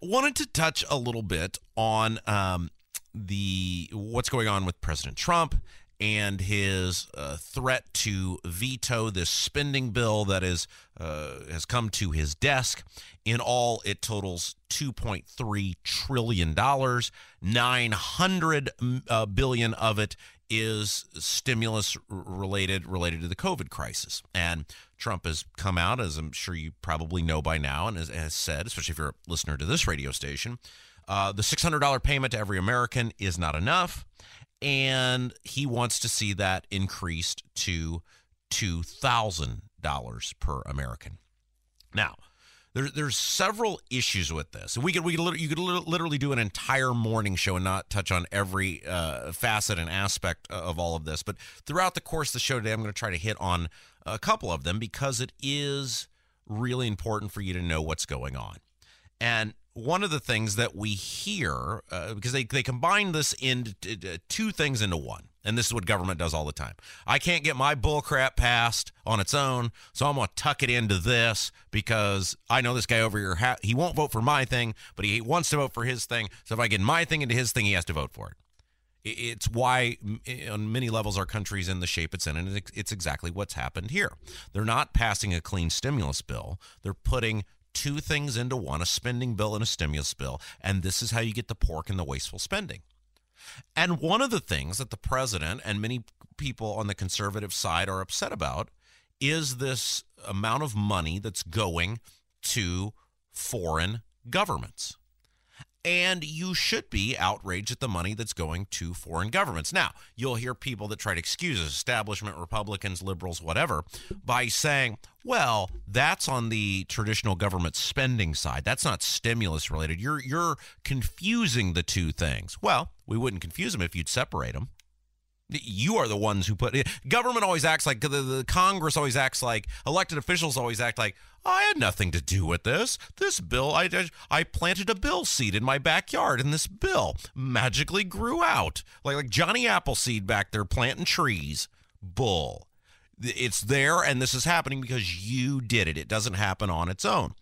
wanted to touch a little bit on um, the what's going on with President Trump and his uh, threat to veto this spending bill that is uh, has come to his desk. In all, it totals 2.3 trillion dollars. 900 uh, billion of it is stimulus related related to the COVID crisis. And Trump has come out, as I'm sure you probably know by now, and has, has said, especially if you're a listener to this radio station, uh, the $600 payment to every American is not enough. And he wants to see that increased to $2,000 per American. Now, there, there's several issues with this. We could we could you could literally do an entire morning show and not touch on every uh, facet and aspect of all of this. But throughout the course of the show today, I'm going to try to hit on a couple of them because it is really important for you to know what's going on. And one of the things that we hear, uh, because they, they combine this into uh, two things into one, and this is what government does all the time. I can't get my bullcrap passed on its own, so I'm going to tuck it into this because I know this guy over here, ha- he won't vote for my thing, but he wants to vote for his thing. So if I get my thing into his thing, he has to vote for it. It's why, eh, on many levels, our country's in the shape it's in, and it's exactly what's happened here. They're not passing a clean stimulus bill. They're putting two things into one a spending bill and a stimulus bill. And this is how you get the pork and the wasteful spending. And one of the things that the president and many people on the conservative side are upset about is this amount of money that's going to foreign governments and you should be outraged at the money that's going to foreign governments. Now, you'll hear people that try to excuse us, establishment, Republicans, liberals, whatever, by saying, well, that's on the traditional government spending side. That's not stimulus related. You're you're confusing the two things. Well, we wouldn't confuse them if you'd separate them. You are the ones who put it. government always acts like the, the Congress always acts like elected officials always act like I had nothing to do with this. This bill, I, I planted a bill seed in my backyard, and this bill magically grew out like like Johnny Appleseed back there planting trees. Bull. It's there, and this is happening because you did it. It doesn't happen on its own.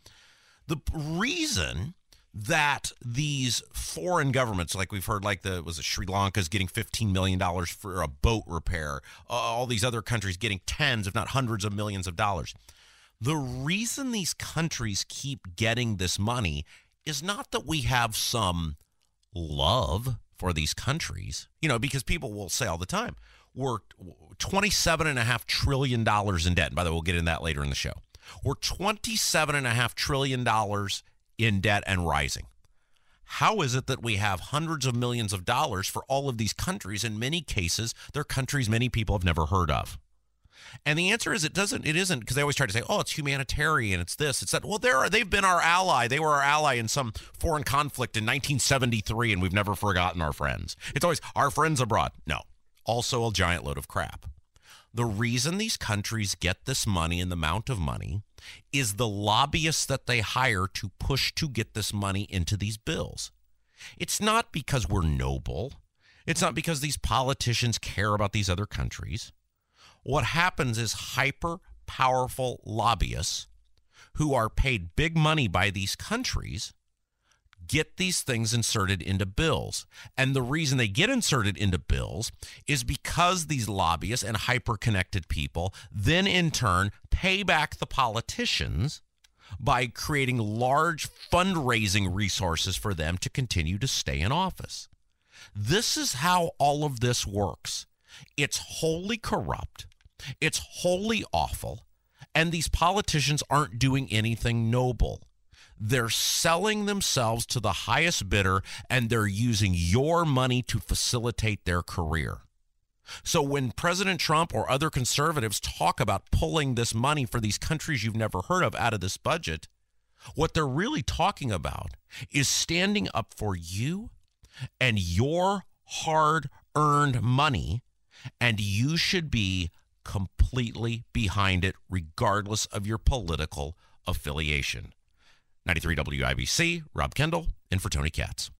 The reason that these foreign governments, like we've heard, like the was it Sri Lanka's getting fifteen million dollars for a boat repair, uh, all these other countries getting tens, if not hundreds of millions of dollars. The reason these countries keep getting this money is not that we have some love for these countries, you know, because people will say all the time, we're $27.5 trillion in debt. And by the way, we'll get into that later in the show. We're $27.5 trillion in debt and rising. How is it that we have hundreds of millions of dollars for all of these countries? In many cases, they're countries many people have never heard of. And the answer is it doesn't. It isn't because they always try to say, "Oh, it's humanitarian. It's this. It's that." Well, they're they've been our ally. They were our ally in some foreign conflict in 1973, and we've never forgotten our friends. It's always our friends abroad. No, also a giant load of crap. The reason these countries get this money and the amount of money is the lobbyists that they hire to push to get this money into these bills. It's not because we're noble. It's not because these politicians care about these other countries. What happens is hyper powerful lobbyists who are paid big money by these countries get these things inserted into bills. And the reason they get inserted into bills is because these lobbyists and hyper connected people then in turn pay back the politicians by creating large fundraising resources for them to continue to stay in office. This is how all of this works. It's wholly corrupt. It's wholly awful. And these politicians aren't doing anything noble. They're selling themselves to the highest bidder and they're using your money to facilitate their career. So when President Trump or other conservatives talk about pulling this money for these countries you've never heard of out of this budget, what they're really talking about is standing up for you and your hard earned money, and you should be completely behind it, regardless of your political affiliation. 93 WIBC, Rob Kendall, and for Tony Katz.